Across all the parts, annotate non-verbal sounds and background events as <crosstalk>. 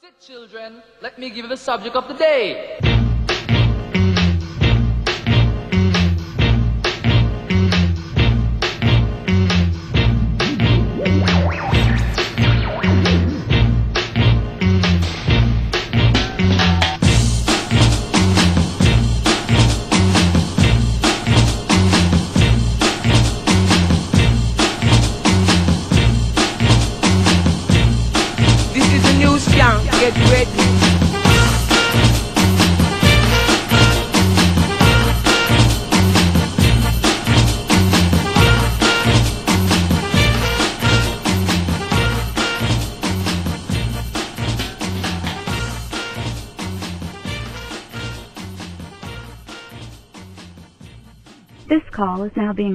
Sit, children. Let me give you the subject of the day.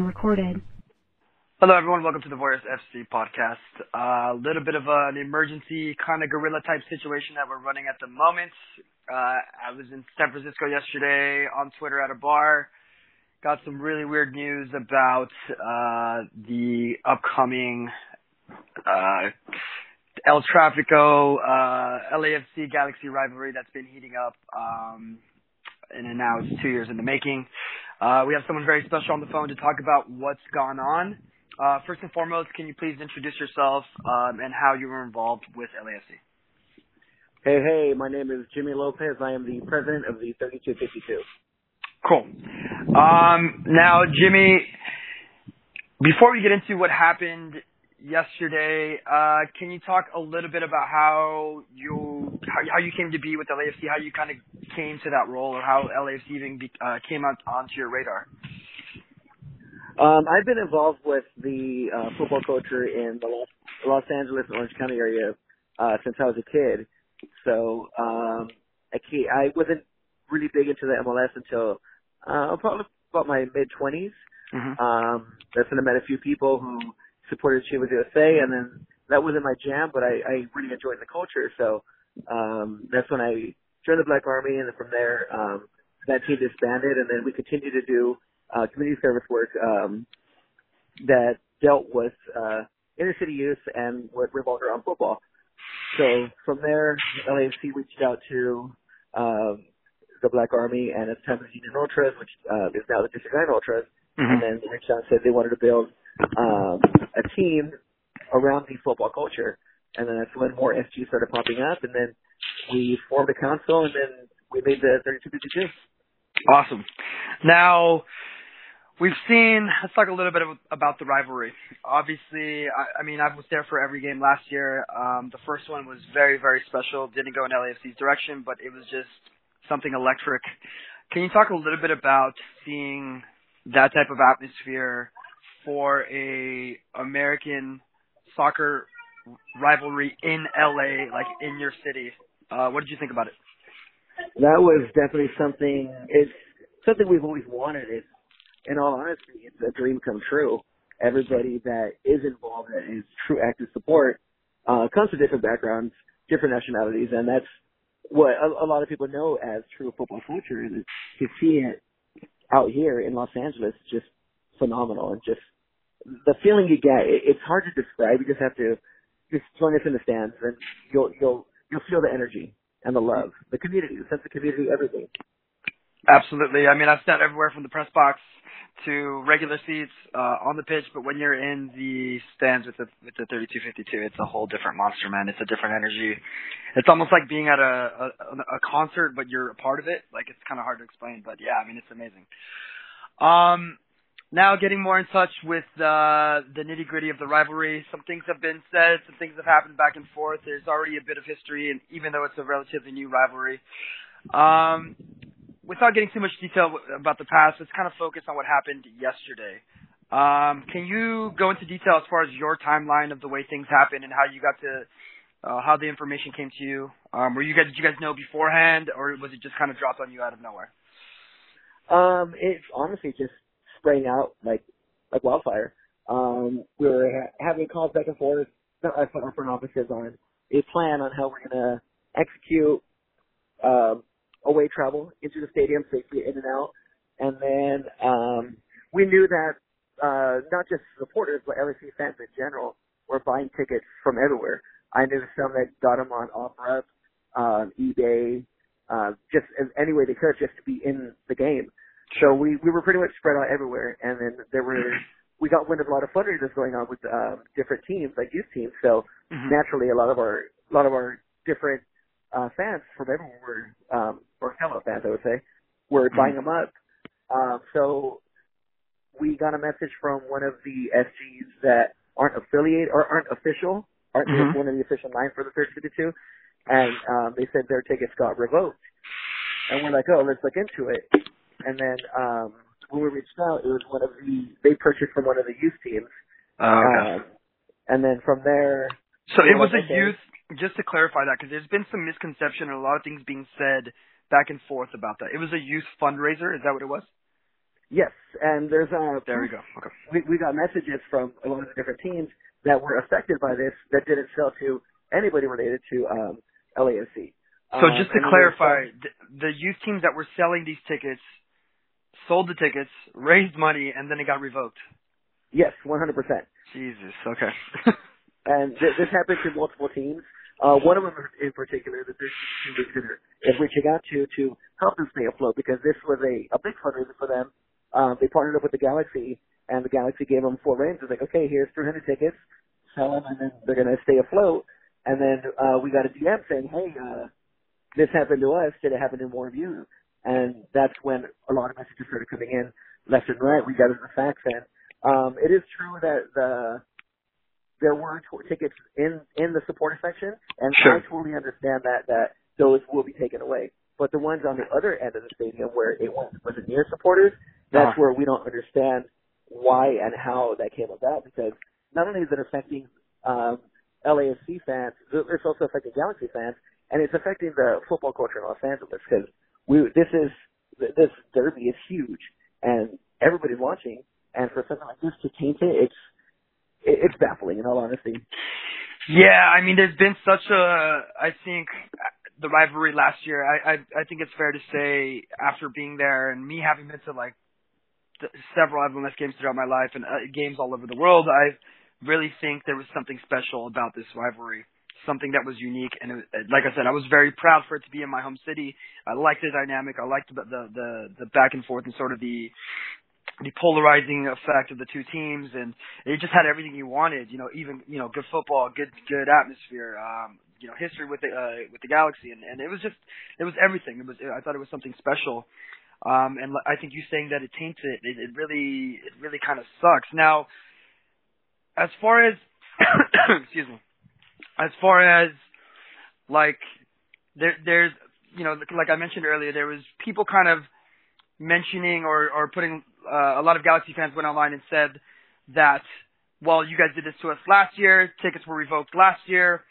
Being recorded. Hello, everyone. Welcome to the Voice FC podcast. A little bit of an emergency kind of guerrilla type situation that we're running at the moment. Uh, I was in San Francisco yesterday on Twitter at a bar. Got some really weird news about uh, the upcoming uh, El Trafico uh, LAFC Galaxy rivalry that's been heating up. Um, and now it's two years in the making. Uh, we have someone very special on the phone to talk about what's gone on. Uh, first and foremost, can you please introduce yourself um, and how you were involved with LAFC? Hey, hey, my name is Jimmy Lopez. I am the president of the 3252. Cool. Um, now, Jimmy, before we get into what happened yesterday, uh, can you talk a little bit about how you how, how you came to be with LAFC, how you kind of came to that role, or how LAFC even be, uh, came out onto your radar? Um, I've been involved with the uh, football culture in the Los, Los Angeles and Orange County area uh, since I was a kid. So um, I, ca- I wasn't really big into the MLS until uh, probably about my mid 20s. Mm-hmm. Um, that's when I met a few people who supported Chivas USA, and then that wasn't my jam, but I, I really enjoyed the culture. So um, that's when I joined the Black Army, and then from there, um, that team disbanded, and then we continued to do uh, community service work um, that dealt with uh, inner city youth and what revolved around football. So from there, LAFC reached out to um, the Black Army and at the time it Union Ultras, which uh, is now the District 9 Ultras, and then they reached out and said they wanted to build um, a team around the football culture. And then that's when more SGs started popping up, and then we formed a council, and then we made the 3252. Awesome. Now, we've seen, let's talk a little bit about the rivalry. Obviously, I, I mean, I was there for every game last year. Um, the first one was very, very special. Didn't go in LAFC's direction, but it was just something electric. Can you talk a little bit about seeing that type of atmosphere for a American soccer rivalry in LA, like in your city? Uh, what did you think about it? That was definitely something. It's something we've always wanted. It's, in all honesty, it's a dream come true. Everybody that is involved and is true active support uh, comes from different backgrounds, different nationalities, and that's what a, a lot of people know as true football culture. And to see it out here in Los Angeles, just phenomenal, and just the feeling you get. It, it's hard to describe. You just have to just join us in the stands, and you'll you'll you'll feel the energy and the love, the community, the sense of community, everything. Absolutely. I mean, I've sat everywhere from the press box to regular seats uh, on the pitch, but when you're in the stands with the with the 3252, it's a whole different monster, man. It's a different energy. It's almost like being at a a, a concert, but you're a part of it. Like it's kind of hard to explain, but yeah, I mean, it's amazing. Um, now getting more in touch with uh, the nitty gritty of the rivalry. Some things have been said, some things have happened back and forth. There's already a bit of history, and even though it's a relatively new rivalry, um, without getting too much detail about the past, let's kind of focus on what happened yesterday. Um, can you go into detail as far as your timeline of the way things happened and how you got to, uh, how the information came to you? Um, were you guys, did you guys know beforehand, or was it just kind of dropped on you out of nowhere? Um, it's honestly just spraying out like like wildfire. Um, we were ha- having calls back and forth. Our front offices on a plan on how we're gonna execute um, away travel into the stadium safely in and out. And then um, we knew that uh, not just supporters but LSU fans in general were buying tickets from everywhere. I knew some that got them on OfferUp. uh, eBay, uh, just any way they could just to be in the game. So we we were pretty much spread out everywhere, and then there were we got wind of a lot of fundraisers going on with um, different teams, like youth teams. So Mhm. naturally, a lot of our a lot of our different uh, fans from everywhere were, um, or fellow fans, I would say, were Mhm. buying them up. Um, so we got a message from one of the SGs that aren't affiliated or aren't official, aren't Mhm. one of the official nine for the 3252, and um, they said their tickets got revoked. And we're like, oh, let's look into it. And then um, when we reached out, it was one of the they purchased from one of the youth teams. Oh, okay. Um, and then from there, So it was a okay. youth. Just to clarify that, because there's been some misconception and a lot of things being said back and forth about that. It was a youth fundraiser. Is that what it was? yes, and there's a There we go. Okay. we, we got messages from a lot of the different teams that were affected by this that didn't sell to anybody related to um, LAFC. So Um, just to and we were clarify, the, the youth teams that were selling these tickets sold the tickets, raised money, and then it got revoked. yes, 100%. Jesus. Okay. <laughs> And th- this happened to multiple teams. Uh, one of them in particular, the Big Team Visitor, is reaching out to to help them stay afloat because this was a, a big fundraiser for them. Um, they partnered up with the Galaxy, and the Galaxy gave them four. It's like, okay, here's 300 tickets, sell them, and then they're going to stay afloat. And then uh, we got a DM saying, hey, uh, this happened to us. Did it happen to more of you? And that's when a lot of messages started coming in left and right. We got the facts in. Um, it is true that the there were t- tickets in in the supporter section, and Sure. I totally understand that that those will be taken away. But the ones on the other end of the stadium where it wasn't, wasn't near supporters, that's Uh-huh. where we don't understand why and how that came about. Because not only is it affecting um, LAFC fans, it's also affecting Galaxy fans, and it's affecting the football culture in Los Angeles. Because we this is this derby is huge, and everybody's watching. And for something like this to taint it, it's it's baffling in all honesty. Yeah, I mean, there's been such a, I think, the rivalry last year. I, I, I think it's fair to say after being there and me having been to like several MLS games throughout my life and uh, games all over the world, I really think there was something special about this rivalry. Something that was unique, and it, like I said, I was very proud for it to be in my home city. I liked the dynamic. I liked the the the, the back and forth and sort of the the polarizing effect of the two teams and it just had everything you wanted you know even you know good football good good atmosphere um you know history with the uh with the galaxy and and it was just it was everything it was i thought it was something special um and i think you saying that it taints it it, it really it really kind of sucks now as far as <coughs> excuse me as far as like there there's you know like i mentioned earlier there was people kind of mentioning or or putting uh, a lot of Galaxy fans went online and said that well you guys did this to us last year tickets were revoked last year.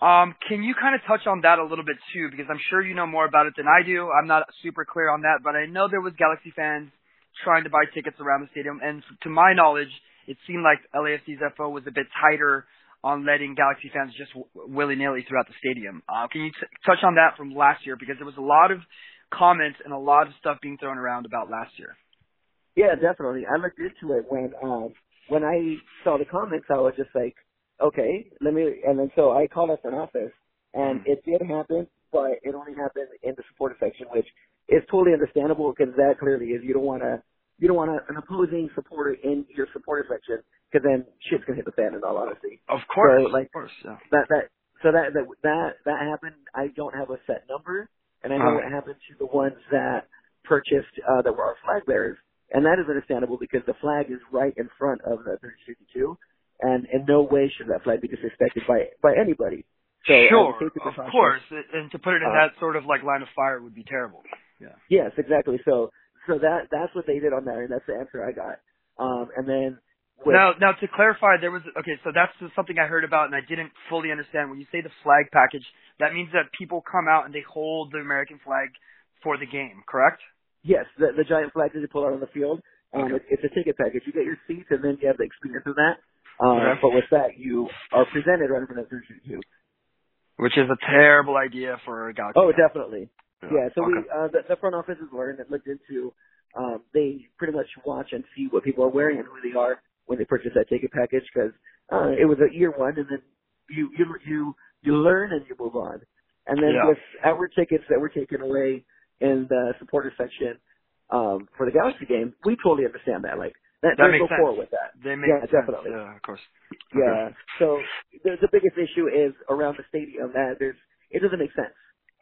Um can you kind of touch on that a little bit too? Because I'm sure you know more about it than I do. I'm not super clear on that but I know there was Galaxy fans trying to buy tickets around the stadium and to my knowledge it seemed like LAFC's FO was a bit tighter on letting Galaxy fans just w- willy-nilly throughout the stadium. Uh, can you t- touch on that from last year? Because there was a lot of comments and a lot of stuff being thrown around about last year. Yeah, definitely. I looked into it when um when I saw the comments. I was just like, okay, let me. And then so I called up an office, and it did happen, but it only happened in the supporter section, which is totally understandable because that clearly is you don't want to you don't want a, an opposing supporter in your supporter section because then shit's gonna hit the fan. In all honesty, Of course, So, like, of course, yeah. that that so that that that that happened. I don't have a set number, and I know Uh-huh. it happened to the ones that purchased uh, that were our flag bearers, and that is understandable because the flag is right in front of the 3252, and in no way should that flag be disrespected by by anybody. So sure, take the of course, and to put it in Uh, that sort of like line of fire would be terrible. Yeah. Yes, exactly. So so that that's what they did on there, and that's the answer I got. Um, and then with, Now, now to clarify, there was okay. So that's something I heard about, and I didn't fully understand. When you say the flag package, that means that people come out and they hold the American flag for the game, correct? Yes, the, the giant flag that you pull out on the field. Um, Okay. it, it's a ticket package. You get your seats, and then you have the experience of that. Um, Okay. But with that, you are presented right in front of the you. Which is a terrible idea for a Galaxy. Oh, definitely. Yeah. So we, uh, the, the front office has learned and looked into. Um, they pretty much watch and see what people are wearing and who they are when they purchase that ticket package because uh, it was a year one, and then you you you you learn and you move on. And then Yeah. with our tickets that were taken away in the supporter section um, for the Galaxy game, we totally understand that. Like that, That makes no sense. quarrel with that. They make Yeah, sense. definitely. Yeah, of course. Yeah. So the, the biggest issue is around the stadium that there's it doesn't make sense.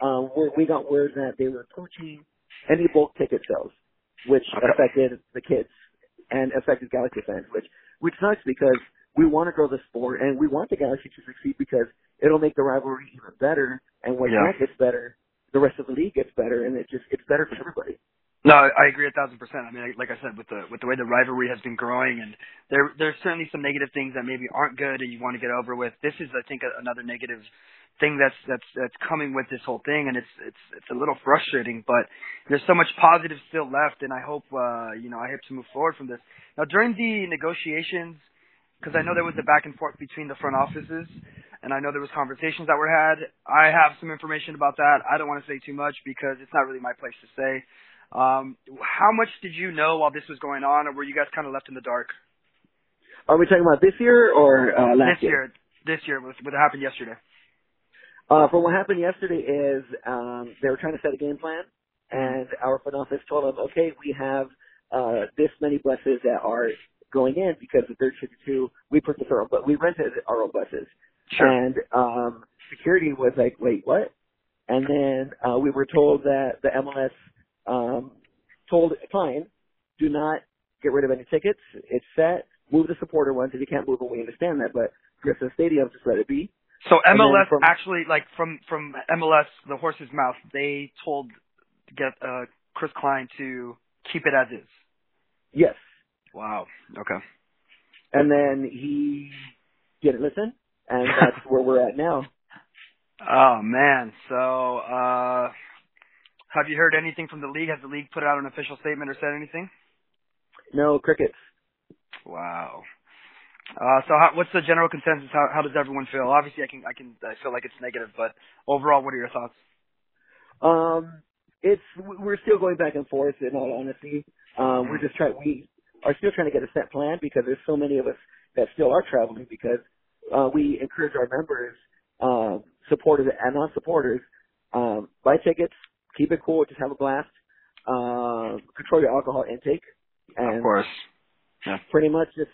Um, we we got word that they were approaching any bulk ticket sales, which Okay. affected the kids and affected Galaxy fans, which which sucks because we want to grow the sport and we want the Galaxy to succeed because it'll make the rivalry even better. And when Yeah. that gets better, the rest of the league gets better, and it just it's better for everybody. No, I agree a thousand percent. I mean, like I said, with the with the way the rivalry has been growing, and there there's certainly some negative things that maybe aren't good, and you want to get over with. This is, I think, a, another negative thing that's that's that's coming with this whole thing, and it's it's it's a little frustrating. But there's so much positive still left, and I hope uh, you know I hope to move forward from this. Now, during the negotiations, because I know there was a back and forth between the front offices, and I know there was conversations that were had. I have some information about that. I don't want to say too much because it's not really my place to say. Um, how much did you know while this was going on, or were you guys kind of left in the dark? Are we talking about this year or uh, last year? this year, this year, with what happened yesterday. Uh, from what happened yesterday is um, they were trying to set a game plan, and our front office told them, okay, we have uh, this many buses that are going in because the third shift two we purchased our own, but we rented our own buses, Sure. and um, security was like, wait, what? And then uh, we were told that the MLS um, told fine, do not get rid of any tickets. It's set. Move the supporter ones. If you can't move them, we understand that. But Griffith Stadium, just let it be. So MLS from- actually, like from from MLS, the horse's mouth, they told get uh, Chris Klein to keep it as is. Yes. Wow. Okay. And then he didn't listen, and that's where we're at now. <laughs> Oh man. So, uh, have you heard anything from the league? Has the league put out an official statement or said anything? No crickets. Wow. Uh, so how, what's the general consensus? How, how does everyone feel? Obviously, I can, I can, I feel like it's negative, but overall, what are your thoughts? Um, it's we're still going back and forth. In all honesty, um, we're just trying. We are still trying to get a set plan because there's so many of us that still are traveling because uh, we encourage our members, um, supporters and non-supporters, um, buy tickets, keep it cool, just have a blast, um, control your alcohol intake, and of course. pretty much just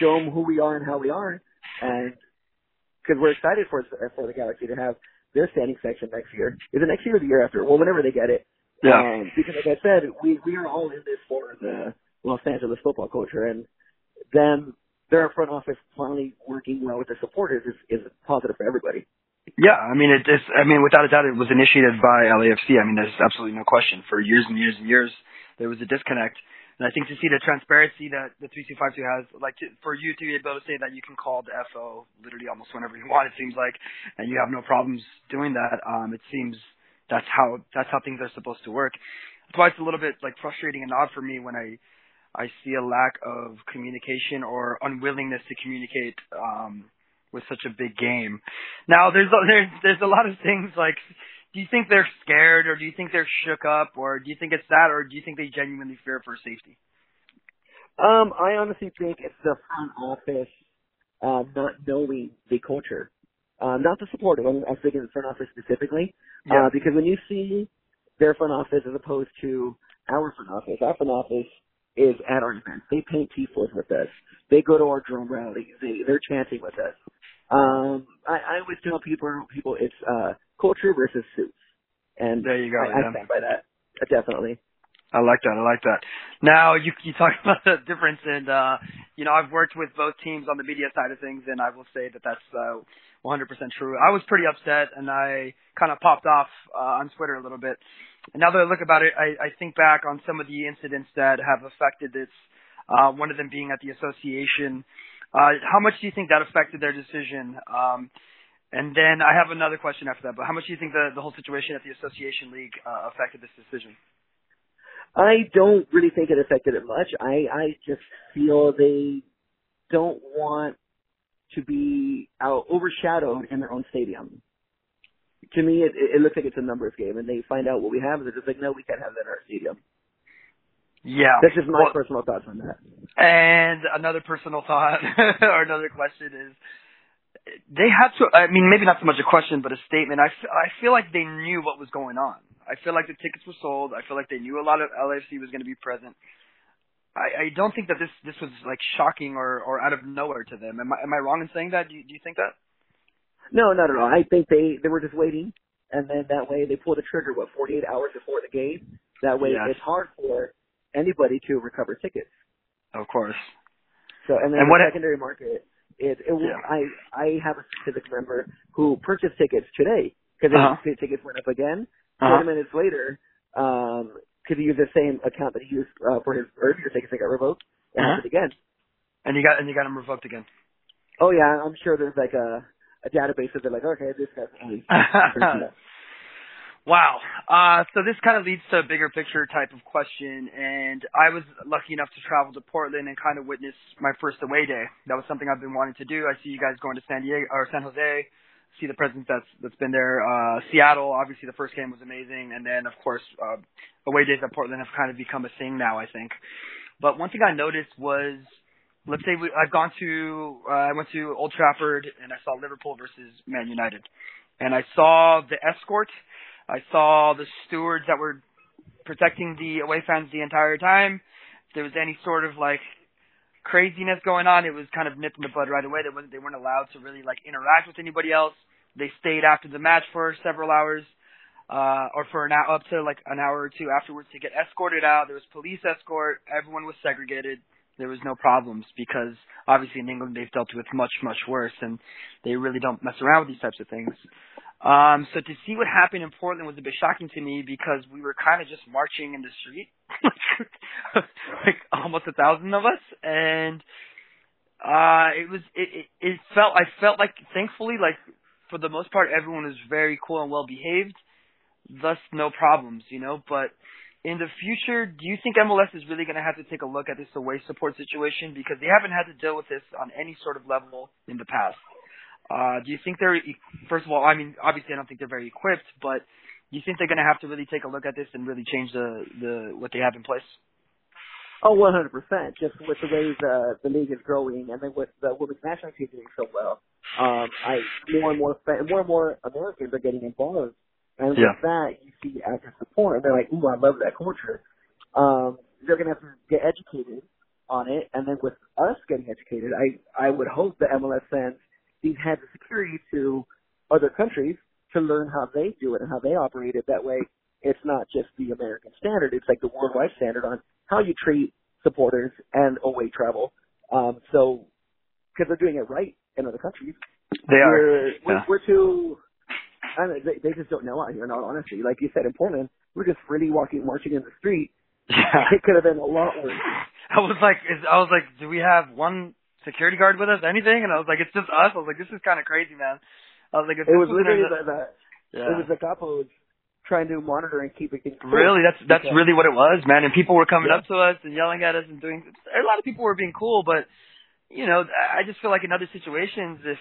show them who we are and how we are, and because we're excited for for the Galaxy to have their standing section next year. Is it next year or the year after? Well, whenever they get it. Yeah. Um, because like I said, we we are all in this for the Los Angeles football culture, and them their front office finally working well with the supporters is is positive for everybody. Yeah, I mean, it is. I mean, without a doubt, it was initiated by LAFC. I mean, there's absolutely no question. For years and years and years, there was a disconnect, and I think to see the transparency that the 3252 has, like to, for you to be able to say that you can call the FO literally almost whenever you want, it seems like, and you have no problems doing that. Um, it seems that's how that's how things are supposed to work. That's why it's a little bit like frustrating and odd for me when I I see a lack of communication or unwillingness to communicate um, with such a big game. Now, there's a, <laughs> there's there's a lot of things like. Do you think they're scared, or do you think they're shook up, or do you think it's that, or do you think they genuinely fear for safety? Um, I honestly think it's the front office uh, not knowing the culture, uh, not the supporters. I'm, I'm thinking the front office specifically, Yeah. uh, because when you see their front office as opposed to our front office, our front office is at our events. They paint tifos with us. They go to our drum rallies. They, they're chanting with us. Um, I, I always tell people, people it's uh, culture versus suits, and There you go, I, I stand by that. Definitely. I like that. I like that. Now you you talked <laughs> about the difference, and uh, you know I've worked with both teams on the media side of things, and I will say that that's uh, 100% true. I was pretty upset, and I kind of popped off uh, on Twitter a little bit. And now that I look about it, I, I think back on some of the incidents that have affected this. Uh, one of them being at the association. Uh, how much do you think that affected their decision? Um, and then I have another question after that. But how much do you think the the whole situation at the association league uh, affected this decision? I don't really think it affected it much. I I just feel they don't want to be out overshadowed in their own stadium. To me, it, it looks like it's a numbers game, and they find out what we have, and they're just like, no, we can't have that in our stadium. Yeah. That's just my Well, personal thoughts on that. And another personal <laughs> thought or another question is they had to. I mean, maybe not so much a question, but a statement. I, f- I feel like they knew what was going on. I feel like the tickets were sold. I feel like they knew a lot of LFC was going to be present. I, I don't think that this this was like shocking or or out of nowhere to them. Am I am I wrong in saying that? Do you, do you think that? No, not at all. I think they they were just waiting, and then that way they pulled the trigger. What 48 hours before the game? That way Yes. it's hard for anybody to recover tickets. Of course. So and then And the what- secondary market, it, it Yeah. I I have a specific member who purchased tickets today because Uh-huh. tickets went up again. Uh-huh. 30 minutes later, um, could he use the same account that he used uh, for his earlier tickets that got revoked? It Uh-huh. happened again. And you got and you got him revoked again. Oh yeah, I'm sure there's like a a database that they're like, okay, this guy's <laughs> wow. Uh, so this kind of leads to a bigger picture type of question, and I was lucky enough to travel to Portland and kind of witness my first away day. That was something I've been wanting to do. I see you guys going to San Diego or San Jose. See the presence that's that's been there. Uh, Seattle, obviously, the first game was amazing, and then of course, uh, away days at Portland have kind of become a thing now. I think. But one thing I noticed was let's say we, I've gone to uh, I went to Old Trafford and I saw Liverpool versus Man United, and I saw the escort, I saw the stewards that were protecting the away fans the entire time. If there was any sort of like craziness going on, it was kind of nipped in the bud right away. They wasn't they weren't allowed to really like interact with anybody else. They stayed after the match for several hours. Uh, or for an hour, up to like an hour or two afterwards to get escorted out. There was police escort. Everyone was segregated there was no problems because obviously in England they've dealt with much much worse and they really don't mess around with these types of things. Um, so to see what happened in Portland was a bit shocking to me because we were kind of just marching in the street, <laughs> <laughs> like almost a thousand of us, and uh, it was it, it it felt I felt like thankfully like for the most part everyone was very cool and well behaved, thus no problems, you know, but in the future, do you think MLS is really going to have to take a look at this away support situation? Because they haven't had to deal with this on any sort of level in the past? Uh, do you think they're first of all? I mean, obviously, I don't think they're very equipped, but do you think they're going to have to really take a look at this and really change the the what they have in place? Oh, 100%. Just with the way the, the league is growing and then with the women's national team doing so well, um, I, more and more, fa- more and more Americans are getting involved. And Yeah. with that, you see active support and they're like, ooh, I love that culture. Um, they're going to have to get educated on it. And then with us getting educated, I, I would hope that MLS sends these heads of security to other countries to learn how they do it and how they operate it. That way, it's not just the American standard; it's like the worldwide standard on how you treat supporters and away travel. Um, so, because they're doing it right in other countries, They are. we're, Yeah. we're too. I don't they, they just don't know out here. In all honesty, like you said in Portland, we're just really walking, marching in the street. Yeah. It could have been a lot worse. <laughs> I was like, is, I was like, do we have one security guard with us? Anything? And I was like, it's just us. I was like, this is kind of crazy, man. I was like, It was literally the, the a- it was the capos trying to monitor and keep it controlled. Really, that's that's Because- really what it was, man. And people were coming Yeah. up to us and yelling at us and doing. A lot of people were being cool, but you know, I just feel like in other situations, if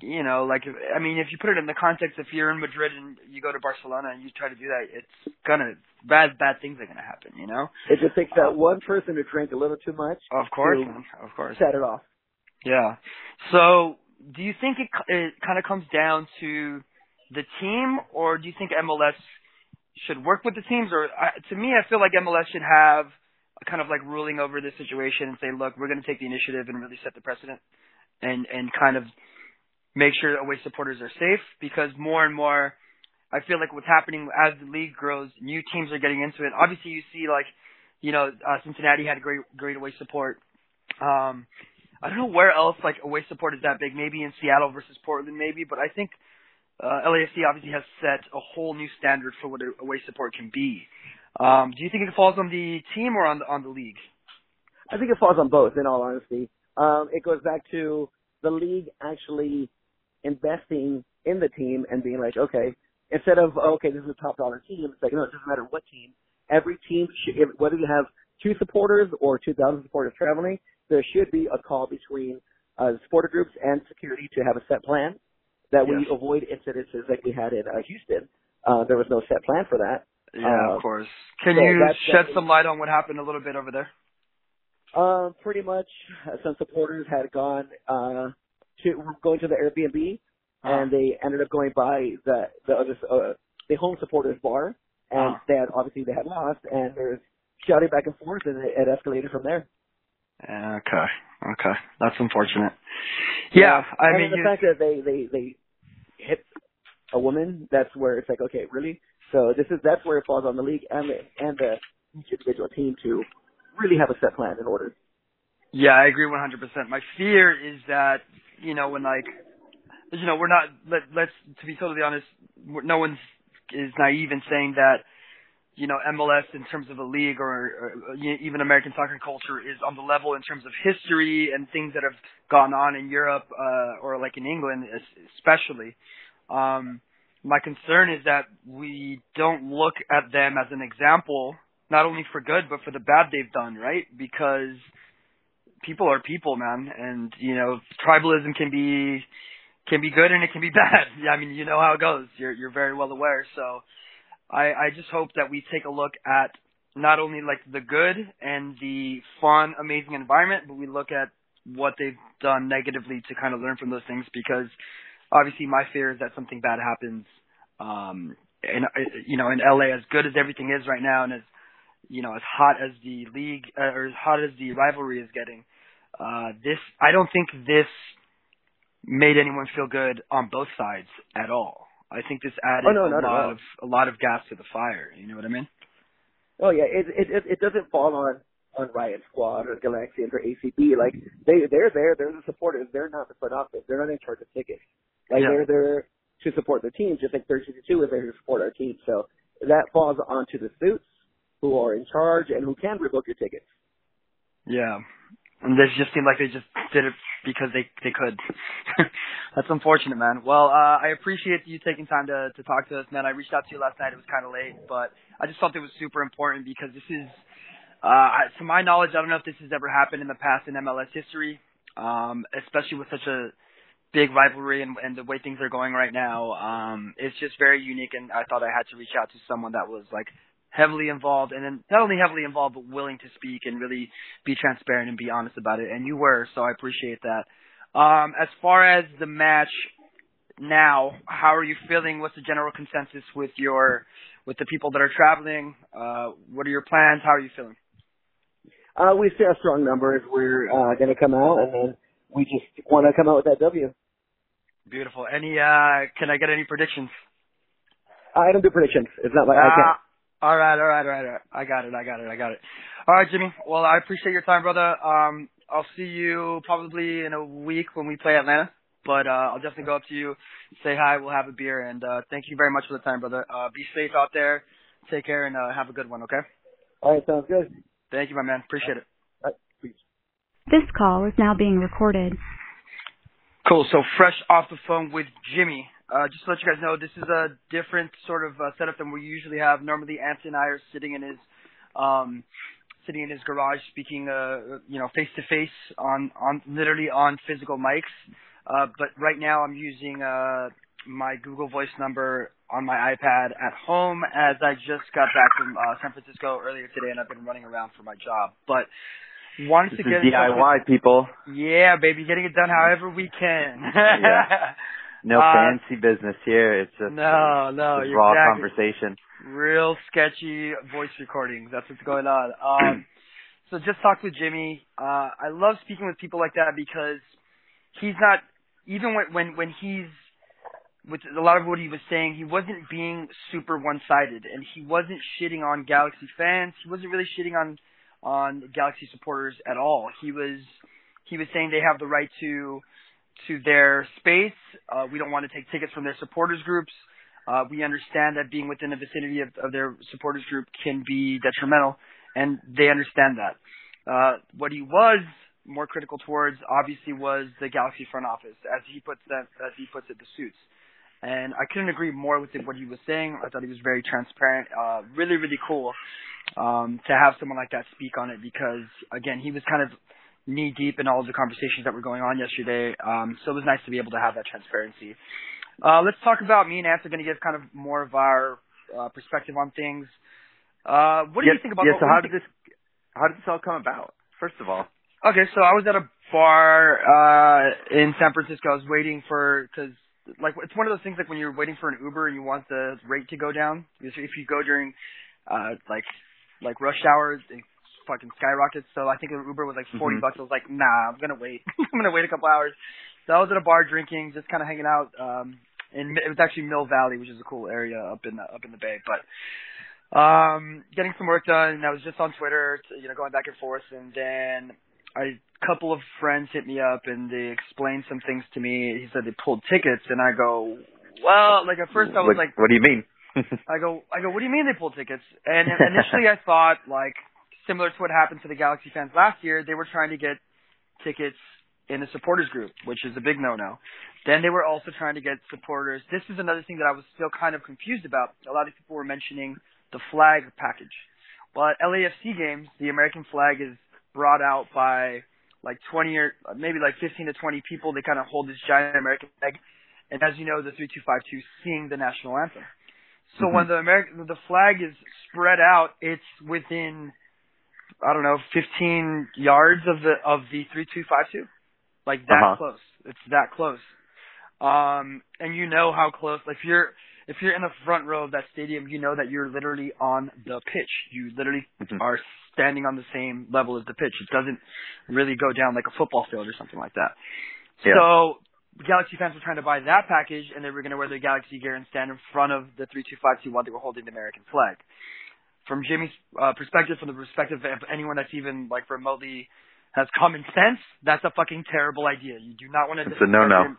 you know, like I mean, if you put it in the context, if you're in Madrid and you go to Barcelona and you try to do that, it's gonna bad bad things are gonna happen, you know. It just takes that one person to drink a little too much, Of course, of course. set it off. Yeah. So, do you think it it kind of comes down to the team, or do you think MLS should work with the teams? Or I, to me, I feel like MLS should have a kind of like ruling over this situation and say, look, we're to take the initiative and really set the precedent, and and kind of make sure that away supporters are safe because more and more. I feel like what's happening as the league grows, new teams are getting into it. Obviously, you see like, you know, uh, Cincinnati had great, great away support. Um, I don't know where else like away support is that big. Maybe in Seattle versus Portland, maybe. But I think uh, LAFC obviously has set a whole new standard for what away support can be. Um, do you think it falls on the team or on the on the league? I think it falls on both, in all honesty. Um, it goes back to the league actually investing in the team and being like, okay, instead of okay, this is a top dollar team, it's like no, it doesn't matter what team. Every team, should, whether you have two supporters or two thousand supporters traveling, there should be a call between uh, supporter groups and security to have a set plan that we avoid incidences like we had in uh, Houston. Uh, there was no set plan for that. Yeah, Uh, of course. Can so you shed some light on what happened a little bit over there? Um, pretty much, uh, some supporters had gone uh, to going to the Airbnb, Uh-huh. and they ended up going by the the other uh, the home supporters bar, and Uh-huh. they had obviously they had lost, and there's shouting back and forth, and it, it escalated from there. Okay. Okay. That's unfortunate. Yeah. I and mean, the you, fact that they they they hit a woman, that's where it's like, okay, really? So this is that's where it falls on the league and the and the individual team to really have a set plan in order. Yeah, I agree 100%. My fear is that, you know, when like, you know, we're not, let, let's, to be totally honest, no one is naive in saying that, you know, MLS in terms of a league or, or even American soccer culture is on the level in terms of history and things that have gone on in Europe, uh, or like in England especially. Um, my concern is that we don't look at them as an example, not only for good, but for the bad they've done, right? Because people are people, man, and you know, tribalism can be can be good and it can be <laughs> bad. Yeah, I mean, you know how it goes. You're you're very well aware. So, I I just hope that we take a look at not only like the good and the fun, amazing environment, but we look at what they've done negatively to kind of learn from those things because obviously my fear is that something bad happens um and you know in LA as good as everything is right now and as you know as hot as the league uh, or as hot as the rivalry is getting uh this I don't think this made anyone feel good on both sides at all. I think this added Oh, no, a lot of a lot of gas to the fire, you know what I mean? Oh yeah, it it it, it doesn't fall on on Riot Squad or Galaxians or ACB. Like they they're there, they're the supporters. They're not the front office. They're not in charge of tickets. Like Yeah. they're there to support the team, just like 32 is there to support our team. So that falls onto the suits who are in charge and who can rebook your tickets. Yeah. And they just seemed like they just did it because they they could. <laughs> That's unfortunate, man. Well, uh I appreciate you taking time to to talk to us, man. I reached out to you last night. It was kind of late, but I just felt it was super important because this is uh to my knowledge, I don't know if this has ever happened in the past in MLS history, um especially with such a big rivalry and, and the way things are going right now. Um it's just very unique and I thought I had to reach out to someone that was like heavily involved and then not only heavily involved but willing to speak and really be transparent and be honest about it and you were so I appreciate that. Um as far as the match now, how are you feeling? What's the general consensus with your with the people that are traveling? Uh what are your plans? How are you feeling? Uh, we see our strong numbers. We're uh, going to come out, and then we just want to come out with that W. Beautiful. Any uh can I get any predictions? I don't do predictions. It's not like I can't. All right, all right, all right, all right. I got it, I got it, I got it. All right, Jimmy. Well, I appreciate your time, brother. Um, I'll see you probably in a week when we play Atlanta. But uh, I'll definitely go up to you, say hi, we'll have a beer, and uh, thank you very much for the time, brother. Uh, be safe out there. Take care and uh, have a good one, okay? All right, sounds good. Thank you, my man. Appreciate it. All right, peace. This call is now being recorded. Cool. So fresh off the phone with Jimmy. Uh, just to let you guys know, this is a different sort of uh, setup than we usually have. Normally, Anthony and I are sitting in his, um, sitting in his garage, speaking, uh, you know, face to face on, on literally on physical mics. Uh, but right now, I'm using uh, my Google Voice number on my iPad at home as I just got back from uh, San Francisco earlier today, and I've been running around for my job. But wanted This to is get with- DIY, people. yeah, baby, getting it done however we can. Yeah. <laughs> No Uh, fancy business here. It's just No, no, just raw exactly. conversation. Real sketchy voice recordings. That's what's going on. Um, so just talk with Jimmy. Uh, I love speaking with people like that because he's not even when when when he's with a lot of what he was saying, he wasn't being super one-sided, and he wasn't shitting on Galaxy fans. He wasn't really shitting on on Galaxy supporters at all. He was he was saying they have the right to to their space. Uh, we don't want to take tickets from their supporters groups. Uh, we understand that being within the vicinity of, of their supporters group can be detrimental, and they understand that. Uh, what he was more critical towards, obviously, was the Galaxy front office, as he puts that, as he puts it, the suits. And I couldn't agree more with what he was saying. I thought he was very transparent, uh, really, really cool um, to have someone like that speak on it because, again, he was kind of knee deep in all of the conversations that were going on yesterday. Um, so it was nice to be able to have that transparency. Uh, let's talk about me and Ant are going to give kind of more of our uh, perspective on things. Uh, what do you think about? Yeah. So how did this how did this all come about? First of all, Okay, so I was at a bar uh in San Francisco. I was waiting for because like it's one of those things like when you're waiting for an Uber and you want the rate to go down. If you go during uh like like rush hours, fucking skyrockets. So I think Uber was like 40 Mhm. bucks. I was like, nah, I'm gonna wait. <laughs> I'm gonna wait a couple hours. So I was at a bar drinking, just kind of hanging out. Um, and it was actually Mill Valley, which is a cool area up in the up in the Bay. But um, getting some work done. And I was just on Twitter, you know, going back and forth, and then a couple of friends hit me up and they explained some things to me. He said they pulled tickets, and I go, well, like at first I was what, like, what do you mean? <laughs> I go, I go, what do you mean they pulled tickets? And <laughs> initially I thought like similar to what happened to the Galaxy fans last year, they were trying to get tickets in the supporters group, which is a big no-no. Then they were also trying to get supporters. This is another thing that I was still kind of confused about. A lot of people were mentioning the flag package. Well, at LAFC games, the American flag is brought out by like 20 or maybe like 15 to 20 people. They kind of hold this giant American flag. And as you know, the 3252 sing the national anthem. So Mhm. when the American the flag is spread out, it's within I don't know 15 yards of the of the 3252, like that Uh-huh. close. It's that close. Um, and you know how close. Like if you're if you're in the front row of that stadium, you know that you're literally on the pitch. You literally Mhm. are standing on the same level as the pitch. It doesn't really go down like a football field or something like that. Yeah. So Galaxy fans were trying to buy that package, and they were going to wear their Galaxy gear and stand in front of the 3252 while they were holding the American flag. From Jimmy's uh, perspective, from the perspective of anyone that's even like remotely has common sense, that's a fucking terrible idea. You do not want to. It's a no-no.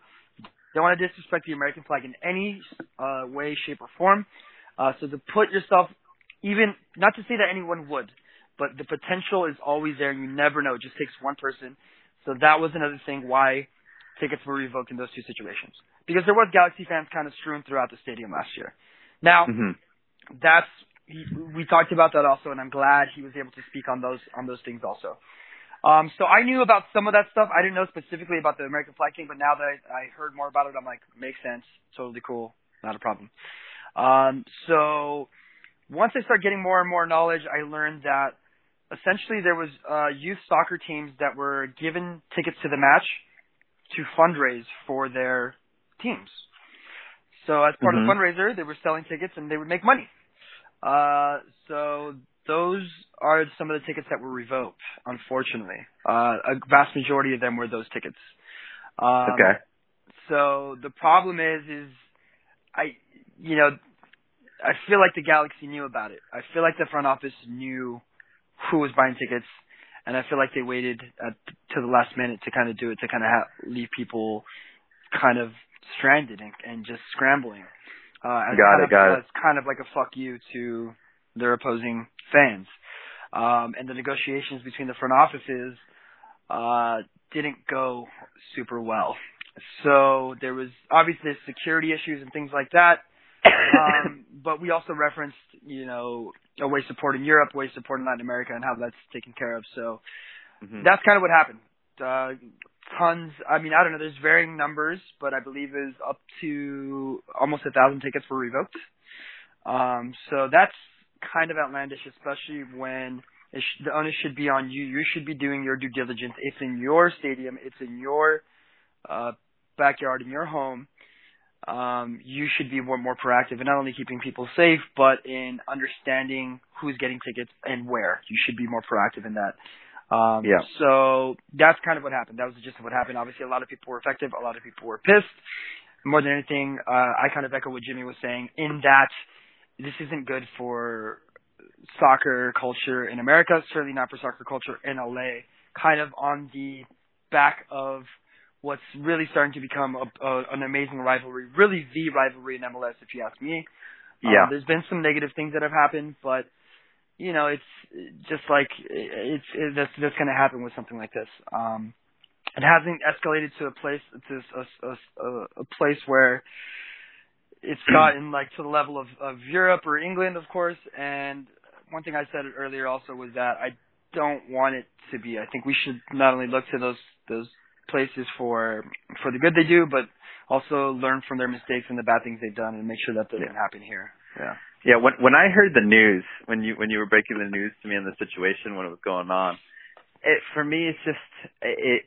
Don't want to disrespect the American flag in any uh, way, shape, or form. Uh, so to put yourself, even not to say that anyone would, but the potential is always there, and you never know. It just takes one person. So that was another thing why tickets were revoked in those two situations because there was Galaxy fans kind of strewn throughout the stadium last year. Now hmm that's he, we talked about that also, and I'm glad he was able to speak on those on those things also. Um, so I knew about some of that stuff. I didn't know specifically about the American flag thing, but now that I, I heard more about it, I'm like, makes sense, totally cool, not a problem. Um, so once I started getting more and more knowledge, I learned that essentially there was uh, youth soccer teams that were given tickets to the match to fundraise for their teams. So as part Mhm. of the fundraiser, they were selling tickets and they would make money. Uh, so those are some of the tickets that were revoked, unfortunately. Uh, a vast majority of them were those tickets. Um, okay. So the problem is, is I, you know, I feel like the Galaxy knew about it. I feel like the front office knew who was buying tickets, and I feel like they waited at, to the last minute to kind of do it to kind of ha- leave people kind of stranded and, and just scrambling. Uh, as Got kind it, of, got it. as kind of like a fuck you to their opposing fans. Um, and the negotiations between the front offices uh, didn't go super well. So there was obviously security issues and things like that. um, <coughs> but we also referenced, you know, away support in Europe, away support in Latin America, and how that's taken care of. So Mhm. that's kind of what happened. Uh, tons. I mean, I don't know. There's varying numbers, but I believe is up to almost a thousand tickets were revoked. Um, so that's kind of outlandish, especially when it sh- the onus should be on you. You should be doing your due diligence. It's in your stadium. It's in your uh, backyard, in your home. Um, you should be more, more proactive in not only keeping people safe, but in understanding who's getting tickets and where. You should be more proactive in that. Um, Yeah. So that's kind of what happened. That was the gist of what happened. Obviously, a lot of people were affected. A lot of people were pissed. More than anything, uh, I kind of echo what Jimmy was saying in that this isn't good for soccer culture in America. Certainly not for soccer culture in LA. Kind of on the back of what's really starting to become a, a, an amazing rivalry, really the rivalry in MLS, if you ask me. Um, Yeah. there's been some negative things that have happened, but you know, it's just like it's it, that's that's going to happen with something like this. Um, it hasn't escalated to a place to a, a, a, place where it's <clears throat> gotten like to the level of, of Europe or England, of course. And one thing I said earlier also was that I don't want it to be. I think we should not only look to those those places for for the good they do, but also learn from their mistakes and the bad things they've done and make sure that doesn't Yeah. happen here. Yeah. Yeah, when when I heard the news, when you when you were breaking the news to me on the situation when it was going on, it for me it's just it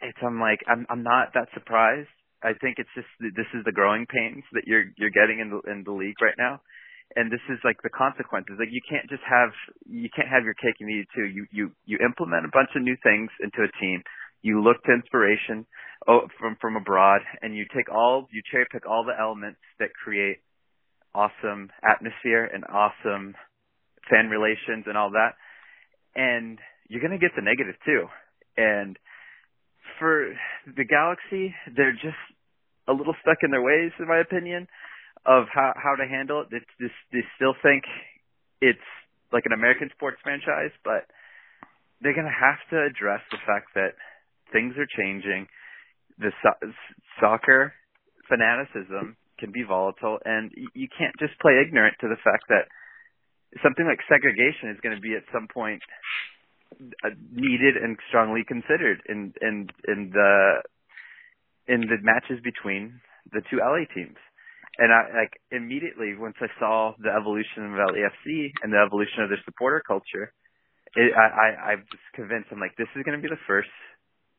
it's I'm like I'm I'm not that surprised. I think it's just this is the growing pains that you're you're getting in the in the league right now, and this is like the consequences. Like you can't just have you can't have your cake and eat it too. You you you implement a bunch of new things into a team. You look to inspiration oh, from from abroad, and you take all you cherry pick all the elements that create awesome atmosphere and awesome fan relations and all that, and you're gonna get the negative too. And for the Galaxy, they're just a little stuck in their ways, in my opinion, of how how to handle it. They, they, they still think it's like an American sports franchise, but they're going to have to address the fact that things are changing. The so- soccer fanaticism can be volatile, and you can't just play ignorant to the fact that something like segregation is going to be at some point uh, needed and strongly considered in in in the in the matches between the two LA teams. And I like immediately once I saw the evolution of LAFC and the evolution of their supporter culture, it, I, I I was convinced I'm like this is going to be the first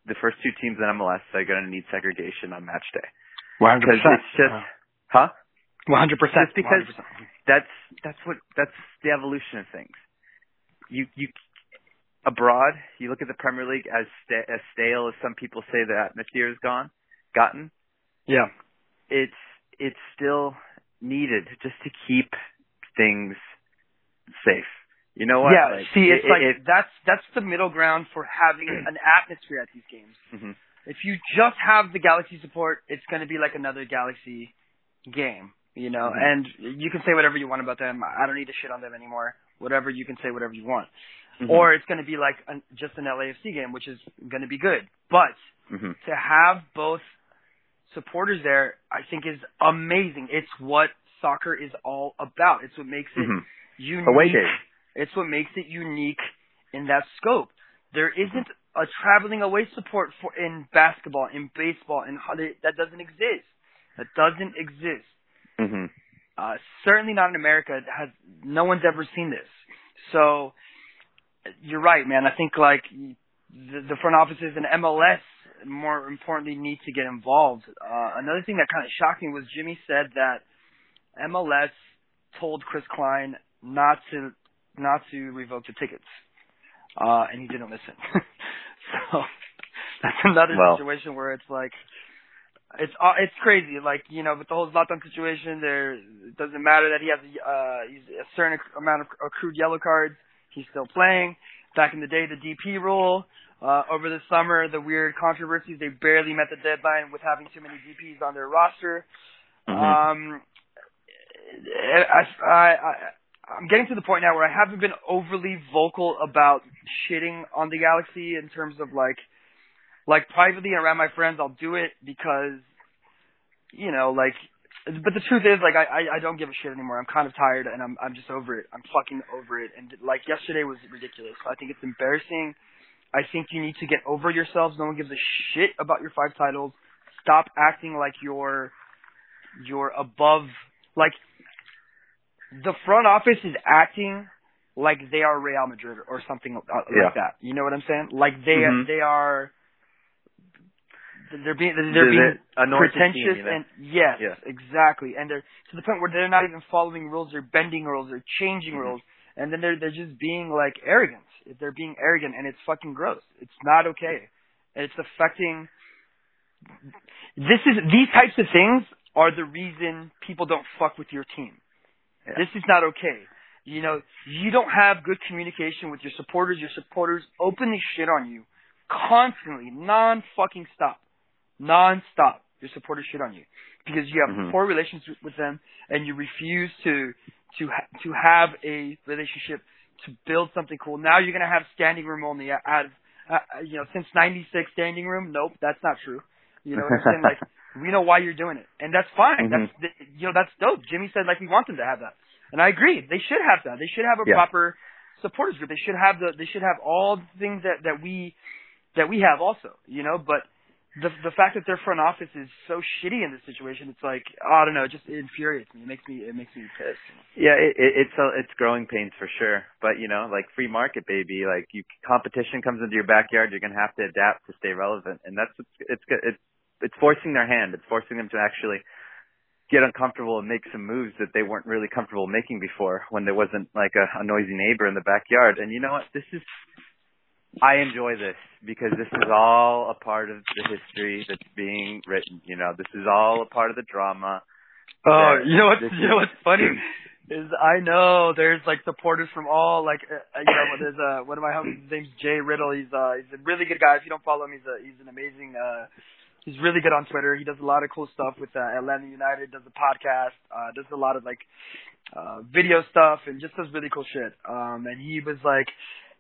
the first two teams in MLS that are going to need segregation on match day. Because it's just huh? One hundred percent. Just because that's that's what that's the evolution of things. You you abroad, you look at the Premier League as sta- as stale as some people say the atmosphere has gone, gotten. Yeah. It's it's still needed just to keep things safe. You know what? Yeah, Like, see, it's it- like it- that's that's the middle ground for having <clears throat> an atmosphere at these games. mhm. If you just have the Galaxy support, it's going to be like another Galaxy game, you know. Mhm. And you can say whatever you want about them. I don't need to shit on them anymore. Whatever you can say, whatever you want. Mhm. Or it's going to be like an, just an LAFC game, which is going to be good. But Mhm. to have both supporters there, I think is amazing. It's what soccer is all about. It's what makes it Mhm. unique. Away days. It's what makes it unique in that scope. There isn't a traveling away support for in basketball, in baseball, in ho- that doesn't exist. That doesn't exist. Mhm. Uh, certainly not in America. It has no one's ever seen this. So you're right, man. I think like the, the front offices and MLS, more importantly, need to get involved. Uh, another thing that kind of shocked me was Jimmy said that MLS told Chris Klein not to not to revoke the tickets, uh, and he didn't listen. <laughs> so <laughs> that's another Well. situation where it's like it's uh, it's crazy. Like you know, with the whole Zlatan situation, there it doesn't matter that he has a, uh, he's a certain amount of accrued yellow cards. He's still playing. Back in the day, the DP rule. Uh, over the summer, the weird controversies. They barely met the deadline with having too many DPs on their roster. Mhm. Um, I, I, I, I'm getting to the point now where I haven't been overly vocal about shitting on the Galaxy in terms of like, like privately around my friends, I'll do it because, you know, like, but the truth is, like, I, I, I don't give a shit anymore. I'm kind of tired and I'm, I'm just over it. I'm fucking over it. And like yesterday was ridiculous. I think it's embarrassing. I think you need to get over yourselves. No one gives a shit about your five titles. Stop acting like you're, you're above, like, the front office is acting like they are Real Madrid or something uh, like Yeah. that. You know what I'm saying? Like they Mhm. they are they're being they're being pretentious team, you know? and yes, Yeah. exactly. And they're to the point where they're not even following rules, they're bending rules, they're changing Mhm. rules, and then they're they're just being like arrogant. They're being arrogant, and it's fucking gross. It's not okay. And it's affecting. This is these types of things are the reason people don't fuck with your team. Yeah. This is not okay. You know, you don't have good communication with your supporters. Your supporters openly shit on you constantly, non fucking stop, non stop. Your supporters shit on you because you have Mhm. poor relations with- them and you refuse to to ha- to have a relationship to build something cool. Now you're gonna have standing room only out of uh, you know since '96 standing room. Nope, that's not true. You know what I'm saying? <laughs> Like we know why you're doing it, and that's fine. Mhm. That's th- you know that's dope. Jimmy said like we want them to have that, and I agree. They should have that. They should have a Yeah. proper supporters group. They should have the they should have all the things that that we that we have also. You know, but the the fact that their front office is so shitty in this situation, it's like oh, I don't know, it just infuriates me. It makes me it makes me pissed. Yeah, it, it, it's a, it's growing pains for sure. But you know, like free market, baby. Like you, competition comes into your backyard. You're gonna have to adapt to stay relevant, and that's it's it's it's it's forcing their hand. It's forcing them to actually get uncomfortable and make some moves that they weren't really comfortable making before when there wasn't like a, a noisy neighbor in the backyard. And you know what? This is I enjoy this because this is all a part of the history that's being written. You know, this is all a part of the drama. Oh, you know what? You know what's funny is I know there's like supporters from all like uh, uh, you know <laughs> there's uh one of my homies his name's Jay Riddle. He's uh he's a really good guy. If you don't follow him, he's a he's an amazing uh he's really good on Twitter. He does a lot of cool stuff with uh, Atlanta United. Does a podcast. Uh, does a lot of like uh video stuff and just does really cool shit. Um and he was like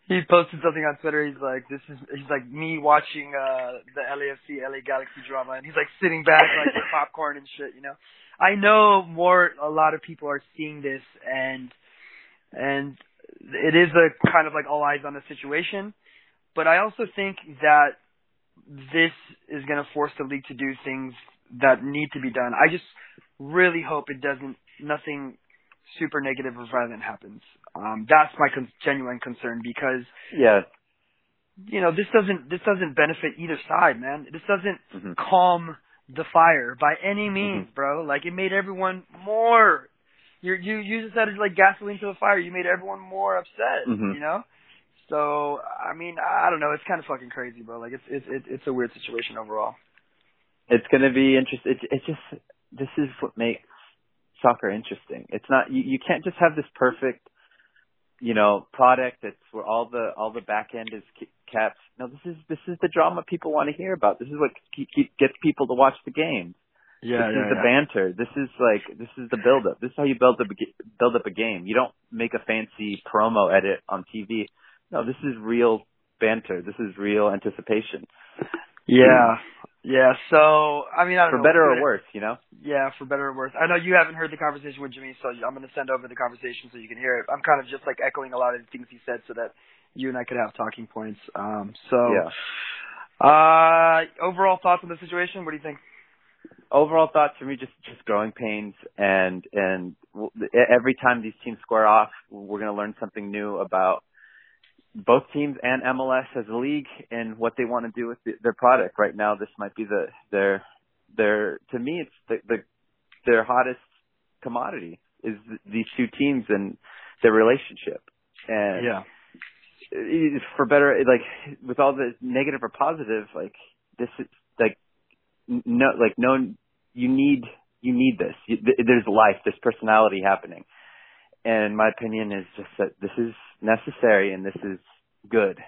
he posted something on Twitter. He's like, "This is." He's like me watching uh the LAFC LA Galaxy drama, and he's like sitting back like with <laughs> popcorn and shit. You know, I know more. A lot of people are seeing this, and and it is a kind of like all eyes on the situation. But I also think that this is going to force the league to do things that need to be done. I just really hope it doesn't. Nothing super negative or violent happens. Um, that's my con- genuine concern because Yeah. you know this doesn't this doesn't benefit either side, man. This doesn't Mhm. calm the fire by any means, bro. Like it made everyone more. You you you just added like gasoline to the fire. You made everyone more upset. Mhm. You know. So I mean I don't know. It's kind of fucking crazy, bro. Like it's it's it's it's a weird situation overall. It's going to be interesting. It, it just this is what makes soccer interesting. It's not you, you can't just have this perfect, you know, product that's where all the all the back end is ke- kept. No, this is this is the drama people want to hear about. This is what keep, keep, gets people to watch the game. Yeah, this is the banter. This is like this is the build up. This is how you build up build up a game. You don't make a fancy promo edit on TV. No, this is real banter. This is real anticipation. Yeah. Yeah. So I mean I don't For know. better or worse, you know. Yeah, for better or worse. I know you haven't heard the conversation with Jimmy, so I'm going to send over the conversation so you can hear it. I'm kind of just like echoing a lot of the things he said so that you and I could have talking points. Um, so, Yeah. uh, overall thoughts on the situation? What do you think? overall thoughts for me just just growing pains and and every time these teams square off we're going to learn something new about both teams and MLS as a league and what they want to do with the, their product. Right now this might be the their their to me it's the, the their hottest commodity is these two teams and their relationship. And Yeah. for better like with all the negative or positive like this is like no like no you need you need this. You, th- there's life. There's personality happening and my opinion is just that this is necessary and this is good.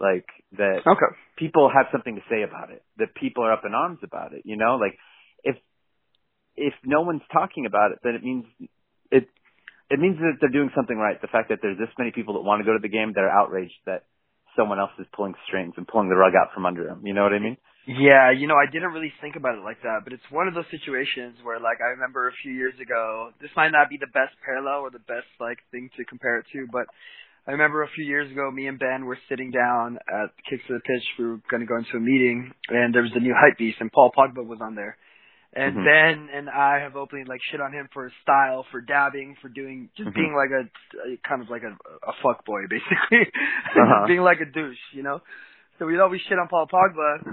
Like that Okay. people have something to say about it that people are up in arms about it you know? Like if if no one's talking about it then it means it it means that they're doing something right. The fact that there's this many people that want to go to the game that are outraged that someone else is pulling strings and pulling the rug out from under them you know what i mean Yeah, you know, I didn't really think about it like that, but it's one of those situations where, like, I remember a few years ago, this might not be the best parallel or the best, like, thing to compare it to, but I remember a few years ago, me and Ben were sitting down at Kicks to the Pitch. We were going to go into a meeting, and there was the new hype beast, and Paul Pogba was on there. And Mhm. Ben and I have openly, like, shit on him for his style, for dabbing, for doing, just Mhm. being like a, a, kind of like a, a fuck boy, basically. Uh-huh. <laughs> being like a douche, you know? So we'd always shit on Paul Pogba,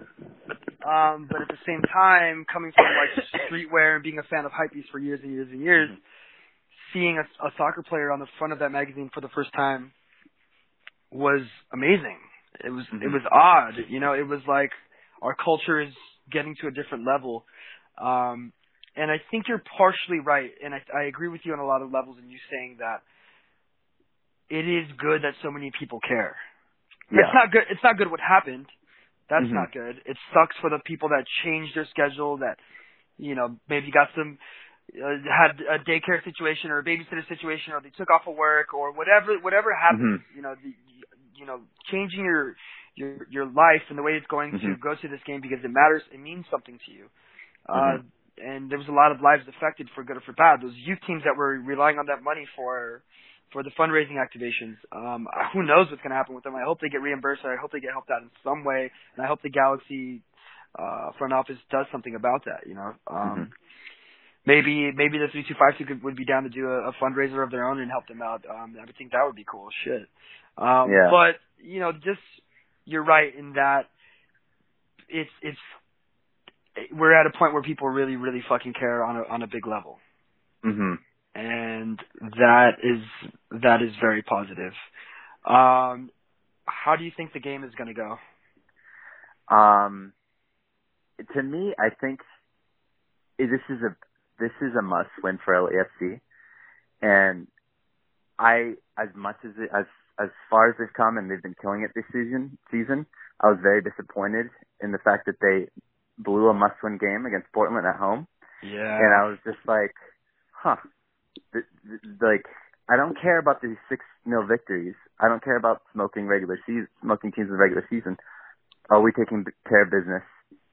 um, but at the same time, coming from like streetwear and being a fan of hypebeast for years and years and years, seeing a, a soccer player on the front of that magazine for the first time was amazing. It was it Mhm. was odd, you know. It was like our culture is getting to a different level, um, and I think you're partially right, and I, I agree with you on a lot of levels in you saying that it is good that so many people care. It's not good. It's not good what happened. That's Mhm. not good. It sucks for the people that changed their schedule. That you know maybe got some uh, had a daycare situation or a babysitter situation, or they took off of work or whatever. Whatever happened, Mhm. you know, the, you know, changing your your your life and the way it's going to Mhm. go to this game because it matters. It means something to you. Uh, Mhm. and there was a lot of lives affected for good or for bad. Those youth teams that were relying on that money for for the fundraising activations. Um, who knows what's going to happen with them? I hope they get reimbursed. I hope they get helped out in some way, and I hope the Galaxy uh, front office does something about that. You know, um, Mhm. maybe maybe the three two five two could would be down to do a, a fundraiser of their own and help them out. Um, I would think that would be cool. Shit. Um, Yeah. But you know, just you're right in that it's it's we're at a point where people really really fucking care on a on a big level, Mhm. And that is that is very positive. Um, how do you think the game is going to go? Um, to me, I think this is a this is a must win for LAFC, and I as much as it, as as far as they've come and they've been killing it this season season, I was very disappointed in the fact that they blew a must win game against Portland at home, Yeah. and I was just like, huh, th- th- like. I don't care about these six nil victories. I don't care about smoking regular season, smoking teams in the regular season. Are we taking care of business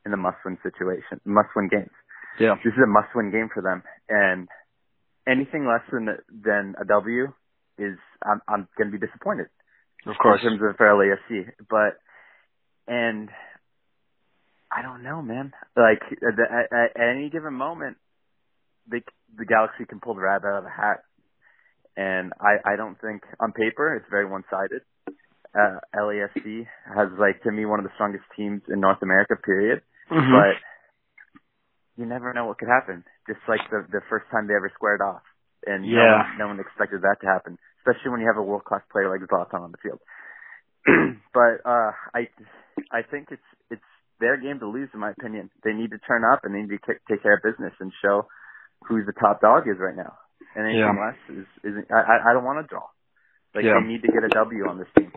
in the must-win situation, must-win games? yeah. This is a must-win game for them, and anything less than than a W is I'm I'm going to be disappointed Of course. in terms of for LAFC. But and I don't know, man. Like at, at, at any given moment, they the Galaxy can pull the rabbit out of the hat, and I I don't think on paper it's very one-sided. Uh, LAFC has like to me one of the strongest teams in North America. Period. Mhm. But you never know what could happen. Just like the the first time they ever squared off, and no one, no one expected that to happen, especially when you have a world class player like Zlatan on the field. <clears throat> but uh, I I think it's it's their game to lose, in my opinion. They need to turn up and they need to take care of business and show who the top dog is right now. And anything Yeah. less is is I I- don't want to draw. Like Yeah. they need to get a W on this team.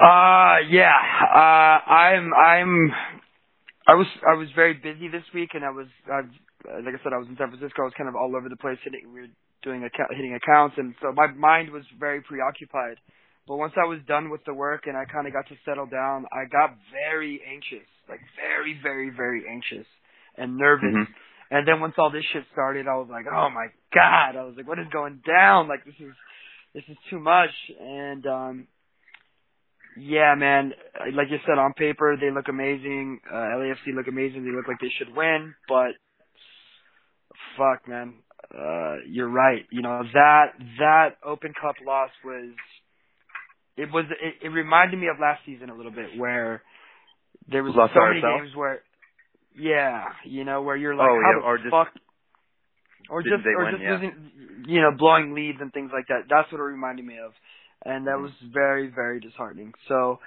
Uh, yeah. Uh, I'm, I'm, I was, I was very busy this week, and I was, I, like I said, I was in San Francisco. I was kind of all over the place, hitting, we were doing account, hitting accounts, and so my mind was very preoccupied. But once I was done with the work and I kind of got to settle down, I got very anxious, like very, very, very anxious and nervous. Mhm. And then once all this shit started, I was like, oh my god! I was like, what is going down? Like this is, this is too much. And um, yeah, man, like you said, on paper they look amazing. Uh, LAFC look amazing. They look like they should win, but fuck, man, uh, you're right. You know that that Open Cup loss was. It was. It, it reminded me of last season a little bit, where there was Lost so many ourselves? games where, yeah, you know, where you're like, Oh, how yeah, the or just fuck, or just or win, just yeah. losing, you know, blowing leads and things like that. That's what it reminded me of, and that Mhm. was very very disheartening. So.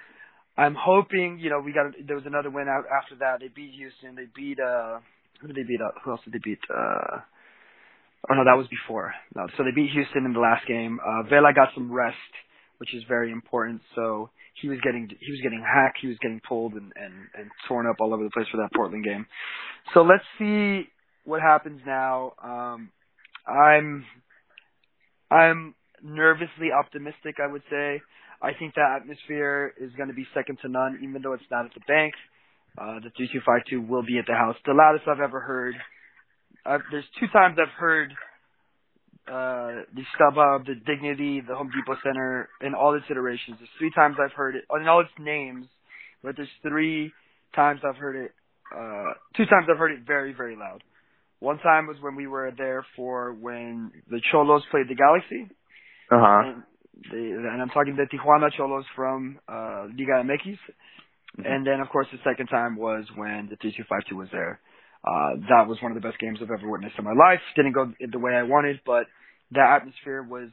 I'm hoping, you know, we got there was another win out after that. They beat Houston. They beat uh who did they beat? Uh, who else did they beat? Uh Oh no, that was before. No, so they beat Houston in the last game. Uh Vela got some rest, which is very important. So he was getting he was getting hacked, he was getting pulled and and and torn up all over the place for that Portland game. So let's see what happens now. Um I'm I'm nervously optimistic, I would say. I think the atmosphere is going to be second to none, even though it's not at the bank. Uh, the 3252 will be at the house. The loudest I've ever heard. I've, there's two times I've heard uh, the StubHub, the Dignity, the Home Depot Center, in all its iterations. There's three times I've heard it, in all its names, but there's three times I've heard it, uh, two times I've heard it very, very loud. One time was when we were there for when the Xolos played the Galaxy. uh huh. And, and I'm talking the Tijuana Xolos from uh, Liga MX. And then, of course, the second time was when the 3252 was there. Uh, that was one of the best games I've ever witnessed in my life. Didn't go the way I wanted, but the atmosphere was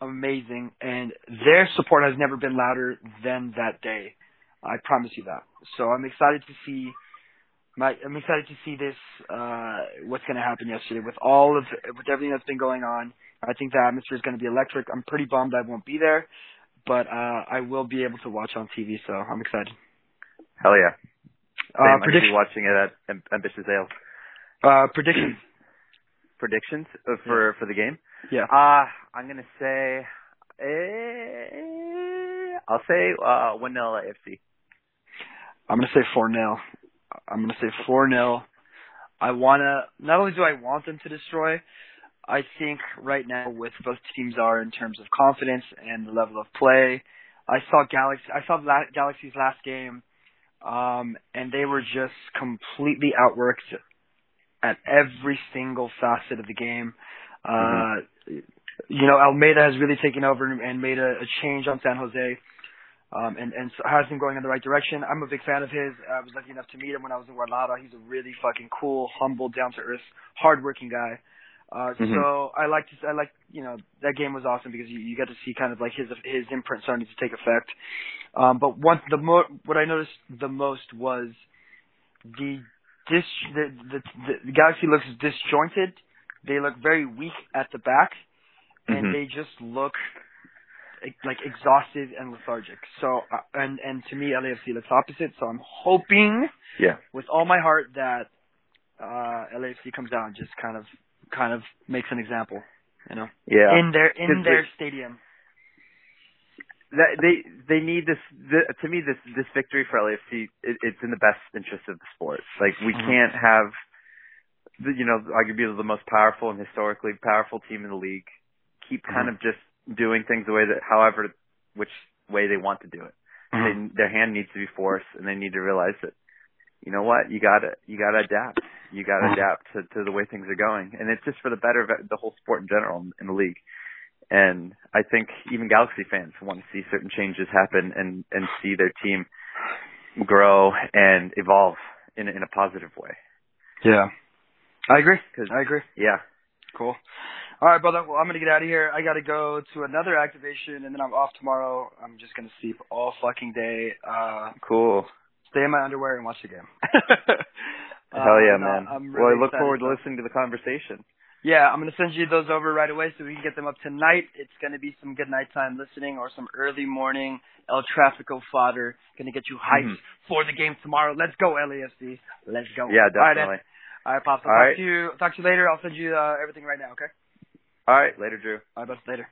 amazing, and their support has never been louder than that day. I promise you that. So I'm excited to see. My, I'm excited to see this. Uh, what's going to happen yesterday with all of with everything that's been going on. I think the atmosphere is going to be electric. I'm pretty bummed I won't be there, but uh, I will be able to watch on TV. So I'm excited. Hell yeah. Uh, I'm gonna be prediction, watching it at Am- Ambitious Ale. uh, predictions. <clears throat> Predictions uh, for for the game. Yeah. Uh I'm gonna say, eh, I'll say uh one 0 AFC. I'm gonna say four 0 I'm gonna say four 0 I wanna. Not only do I want them to destroy, I think right now with both teams are in terms of confidence and the level of play. I saw Galaxy. I saw La- Galaxy's last game um, and they were just completely outworked at every single facet of the game. Uh, you know, Almeyda has really taken over and made a, a change on San Jose. Um, and, and has him going in the right direction. I'm a big fan of his. I was lucky enough to meet him when I was in Guadalajara. He's a really fucking cool, humble, down to earth, hardworking guy. Uh, Mhm. so I like to, I like, you know, that game was awesome because you, you got to see kind of like his, his imprint starting to take effect. Um, but one, the mo, what I noticed the most was the dis, the, the, the, the Galaxy looks disjointed. They look very weak at the back and Mhm. they just look like exhausted and lethargic. So, uh, and and to me, LAFC looks opposite. So I'm hoping Yeah. with all my heart that uh LAFC comes down and just kind of kind of makes an example, you know, Yeah. in their in their they- stadium. that they they need this the, to me this this victory for LAFC it, it's in the best interest of the sport. Like we Mhm. can't have the you know arguably the most powerful and historically powerful team in the league keep kind Mhm. of just doing things the way that however which way they want to do it. Mm-hmm. They, their hand needs to be forced and they need to realize that you know what you got to you got to adapt. You got to adapt to to the way things are going and it's just for the better of the whole sport in general in, the league. And I think even Galaxy fans want to see certain changes happen and and see their team grow and evolve in a, in a positive way. Yeah, I agree. 'Cause- I agree. Yeah. Cool. All right, brother. Well, I'm gonna get out of here. I gotta go to another activation, and then I'm off tomorrow. I'm just gonna sleep all fucking day. Uh, Cool. stay in my underwear and watch the game. <laughs> Hell yeah, Uh, man. I'm well, I look forward to listening to the conversation. Yeah, I'm gonna send you those over right away so we can get them up tonight. It's gonna be some good nighttime listening or some early morning El Trafico fodder. Gonna get you hyped Mhm. for the game tomorrow. Let's go LAFC. Let's go. Yeah, definitely. All right, pops. I'll All talk right. to you. Talk to you later. I'll send you uh, everything right now. Okay. All right, later, Drew. All right, bud. Later.